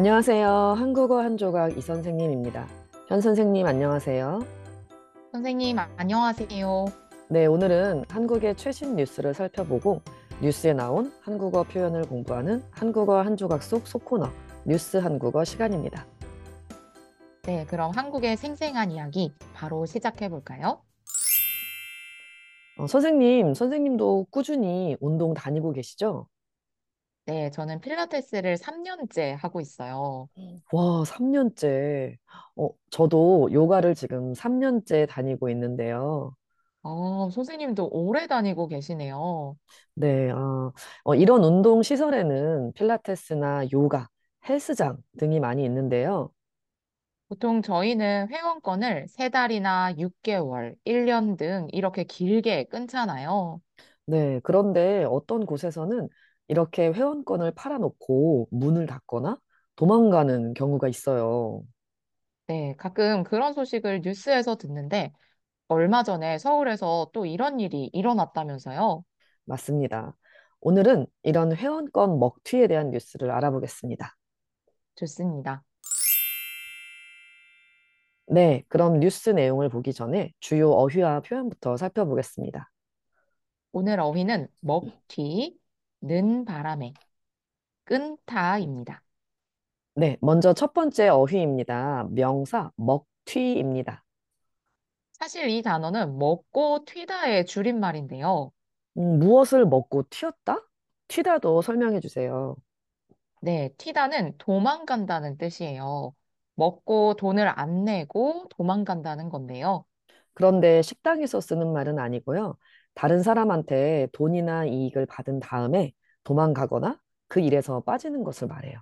안녕하세요. 한국어 한 조각 이 선생님입니다. 현 선생님 안녕하세요. 선생님, 아- 안녕하세요. 네, 오늘은 한국의 최신 뉴스를 살펴보고 뉴스에 나온 한국어 표현을 공부하는 한국어 한 조각 속 소코너 뉴스 한국어 시간입니다. 네, 그럼 한국의 생생한 이야기 바로 시작해 볼까요? 어, 선생님, 선생님도 꾸준히 운동 다니고 계시죠? 네, 저는 필라테스를 3년째 하고 있어요. 와, 3년째. 어, 저도 요가를 지금 3년째 다니고 있는데요. 어, 선생님도 오래 다니고 계시네요. 네, 아, 어, 이런 운동 시설에는 필라테스나 요가, 헬스장 등이 많이 있는데요. 보통 저희는 회원권을 세달이나 6개월, 1년 등 이렇게 길게 끊잖아요. 네, 그런데 어떤 곳에서는 이렇게 회원권을 팔아놓고 문을 닫거나 도망가는 경우가 있어요. 네, 가끔 그런 소식을 뉴스에서 듣는데 얼마 전에 서울에서 또 이런 일이 일어났다면서요? 맞습니다. 오늘은 이런 회원권 먹튀에 대한 뉴스를 알아보겠습니다. 좋습니다. 네, 그럼 뉴스 내용을 보기 전에 주요 어휘와 표현부터 살펴보겠습니다. 오늘 어휘는 먹튀, 는 바람에, 끈타입니다. 네, 먼저 첫 번째 어휘입니다. 명사 먹튀입니다. 사실 이 단어는 먹고 튀다의 줄임말인데요. 음, 무엇을 먹고 튀었다? 튀다도 설명해 주세요. 네, 튀다는 도망간다는 뜻이에요. 먹고 돈을 안 내고 도망간다는 건데요. 그런데 식당에서 쓰는 말은 아니고요. 다른 사람한테 돈이나 이익을 받은 다음에 도망가거나 그 일에서 빠지는 것을 말해요.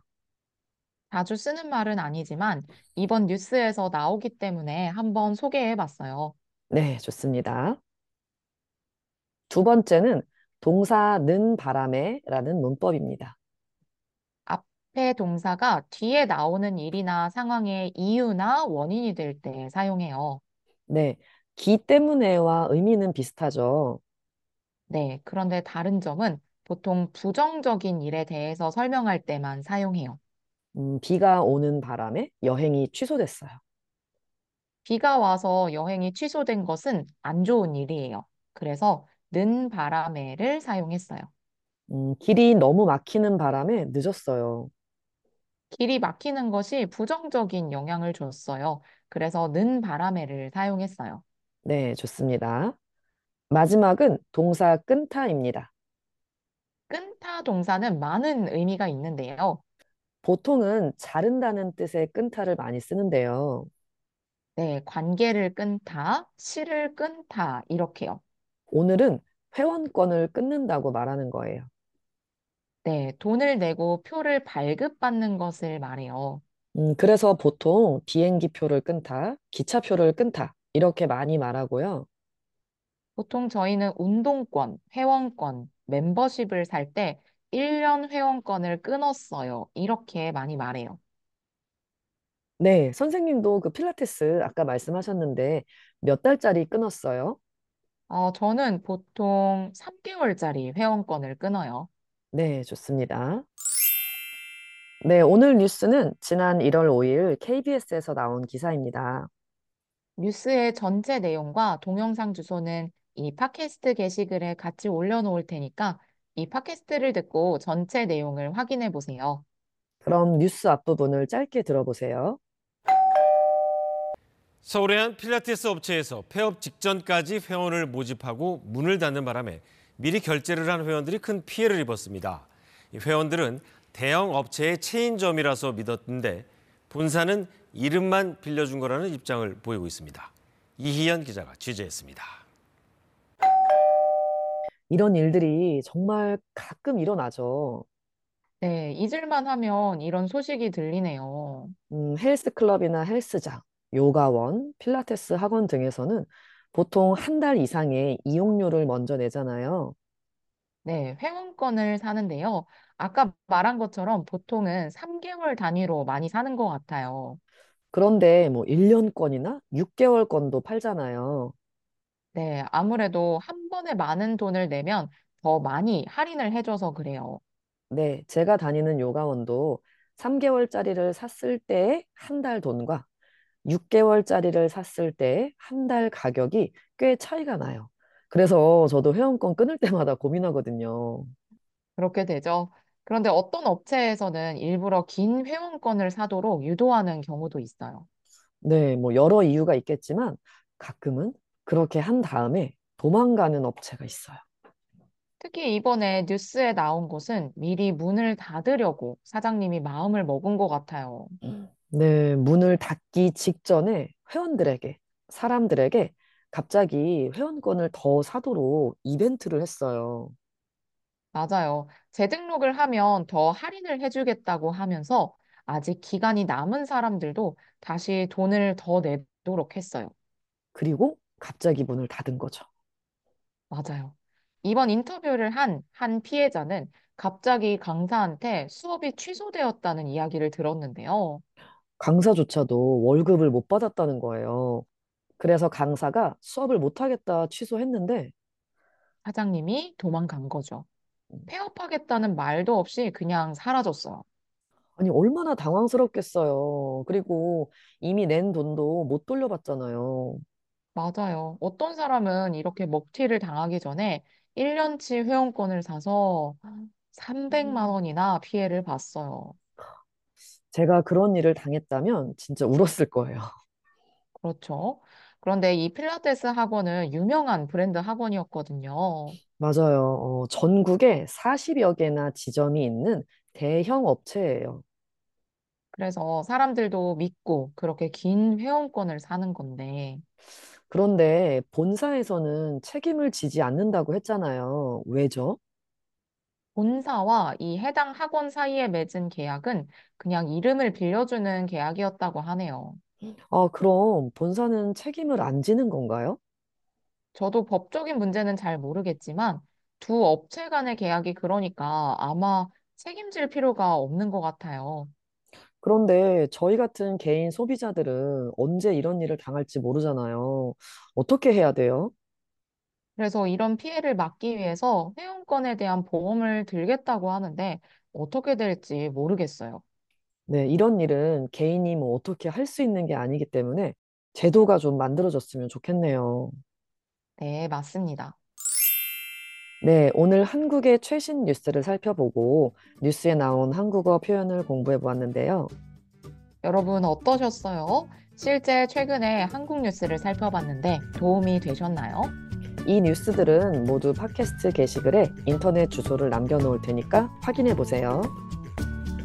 자주 쓰는 말은 아니지만 이번 뉴스에서 나오기 때문에 한번 소개해 봤어요. 네, 좋습니다. 두 번째는 동사 는 바람에 라는 문법입니다. 앞에 동사가 뒤에 나오는 일이나 상황의 이유나 원인이 될 때 사용해요. 네, 기 때문에와 의미는 비슷하죠. 네, 그런데 다른 점은 보통 부정적인 일에 대해서 설명할 때만 사용해요. 음, 비가 오는 바람에 여행이 취소됐어요. 비가 와서 여행이 취소된 것은 안 좋은 일이에요. 그래서 는 바람에를 사용했어요. 음, 길이 너무 막히는 바람에 늦었어요. 길이 막히는 것이 부정적인 영향을 줬어요. 그래서 는 바람에를 사용했어요. 네, 좋습니다. 마지막은 동사 끈타입니다. 끈타 동사는 많은 의미가 있는데요. 보통은 자른다는 뜻의 끈타를 많이 쓰는데요. 네, 관계를 끈타, 실을 끈타, 이렇게요. 오늘은 회원권을 끊는다고 말하는 거예요. 네, 돈을 내고 표를 발급받는 것을 말해요. 음, 그래서 보통 비행기 표를 끊다, 기차표를 끊다, 이렇게 많이 말하고요. 보통 저희는 운동권, 회원권, 멤버십을 살 때 1년 회원권을 끊었어요. 이렇게 많이 말해요. 네, 선생님도 그 필라테스 아까 말씀하셨는데 몇 달짜리 끊었어요? 어, 저는 보통 3개월짜리 회원권을 끊어요. 네, 좋습니다. 네, 오늘 뉴스는 지난 1월 5일 KBS에서 나온 기사입니다. 뉴스의 전체 내용과 동영상 주소는 이 팟캐스트 게시글에 같이 올려놓을 테니까 이 팟캐스트를 듣고 전체 내용을 확인해 보세요. 그럼 뉴스 앞부분을 짧게 들어보세요. 서울의 한 필라테스 업체에서 폐업 직전까지 회원을 모집하고 문을 닫는 바람에 미리 결제를 한 회원들이 큰 피해를 입었습니다. 이 회원들은 대형 업체의 체인점이라서 믿었는데 본사는 이름만 빌려준 거라는 입장을 보이고 있습니다. 이희연 기자가 취재했습니다. 이런 일들이 정말 가끔 일어나죠. 네, 잊을만 하면 이런 소식이 들리네요. 음, 헬스 클럽이나 헬스장, 요가원, 필라테스 학원 등에서는 보통 한 달 이상의 이용료를 먼저 내잖아요. 네, 회원권을 사는데요. 아까 말한 것처럼 보통은 3개월 단위로 많이 사는 것 같아요. 그런데 뭐 1년권이나 6개월권도 팔잖아요. 네, 아무래도 한 번에 많은 돈을 내면 더 많이 할인을 해줘서 그래요. 네, 제가 다니는 요가원도 3개월짜리를 샀을 때의 한 달 돈과 6개월짜리를 샀을 때한달 가격이 꽤 차이가 나요. 그래서 저도 회원권 끊을 때마다 고민하거든요. 그렇게 되죠. 그런데 어떤 업체에서는 일부러 긴 회원권을 사도록 유도하는 경우도 있어요. 네, 뭐 여러 이유가 있겠지만 가끔은 그렇게 한 다음에 도망가는 업체가 있어요. 특히 이번에 뉴스에 나온 곳은 미리 문을 닫으려고 사장님이 마음을 먹은 것 같아요. 네, 문을 닫기 직전에 회원들에게, 사람들에게 갑자기 회원권을 더 사도록 이벤트를 했어요. 맞아요. 재등록을 하면 더 할인을 해주겠다고 하면서 아직 기간이 남은 사람들도 다시 돈을 더 내도록 했어요. 그리고 갑자기 문을 닫은 거죠. 맞아요. 이번 인터뷰를 한 한 피해자는 갑자기 강사한테 수업이 취소되었다는 이야기를 들었는데요. 강사조차도 월급을 못 받았다는 거예요. 그래서 강사가 수업을 못 하겠다 취소했는데, 사장님이 도망간 거죠. 음, 폐업하겠다는 말도 없이 그냥 사라졌어요. 아니, 얼마나 당황스럽겠어요. 그리고 이미 낸 돈도 못 돌려받잖아요. 맞아요. 어떤 사람은 이렇게 먹튀를 당하기 전에 1년치 회원권을 사서 300만 원이나 피해를 봤어요. 제가 그런 일을 당했다면 진짜 울었을 거예요. 그렇죠. 그런데 이 필라테스 학원은 유명한 브랜드 학원이었거든요. 맞아요. 어, 전국에 40여 개나 지점이 있는 대형 업체예요. 그래서 사람들도 믿고 그렇게 긴 회원권을 사는 건데, 그런데 본사에서는 책임을 지지 않는다고 했잖아요. 왜죠? 본사와 이 해당 학원 사이에 맺은 계약은 그냥 이름을 빌려주는 계약이었다고 하네요. 아, 그럼 본사는 책임을 안 지는 건가요? 저도 법적인 문제는 잘 모르겠지만 두 업체 간의 계약이 그러니까 아마 책임질 필요가 없는 것 같아요. 그런데 저희 같은 개인 소비자들은 언제 이런 일을 당할지 모르잖아요. 어떻게 해야 돼요? 그래서 이런 피해를 막기 위해서 회원권에 대한 보험을 들겠다고 하는데 어떻게 될지 모르겠어요. 네, 이런 일은 개인이 뭐 어떻게 할 수 있는 게 아니기 때문에 제도가 좀 만들어졌으면 좋겠네요. 네, 맞습니다. 네, 오늘 한국의 최신 뉴스를 살펴보고 뉴스에 나온 한국어 표현을 공부해 보았는데요. 여러분 어떠셨어요? 실제 최근에 한국 뉴스를 살펴봤는데 도움이 되셨나요? 이 뉴스들은 모두 팟캐스트 게시글에 인터넷 주소를 남겨놓을 테니까 확인해 보세요.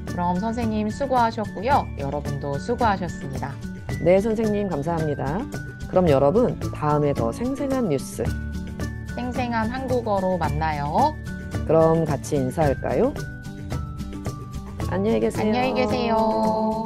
그럼 선생님 수고하셨고요. 여러분도 수고하셨습니다. 네, 선생님 감사합니다. 그럼 여러분, 다음에 더 생생한 뉴스. 생생한 한국어로 만나요. 그럼 같이 인사할까요? 안녕히 계세요. 안녕히 계세요.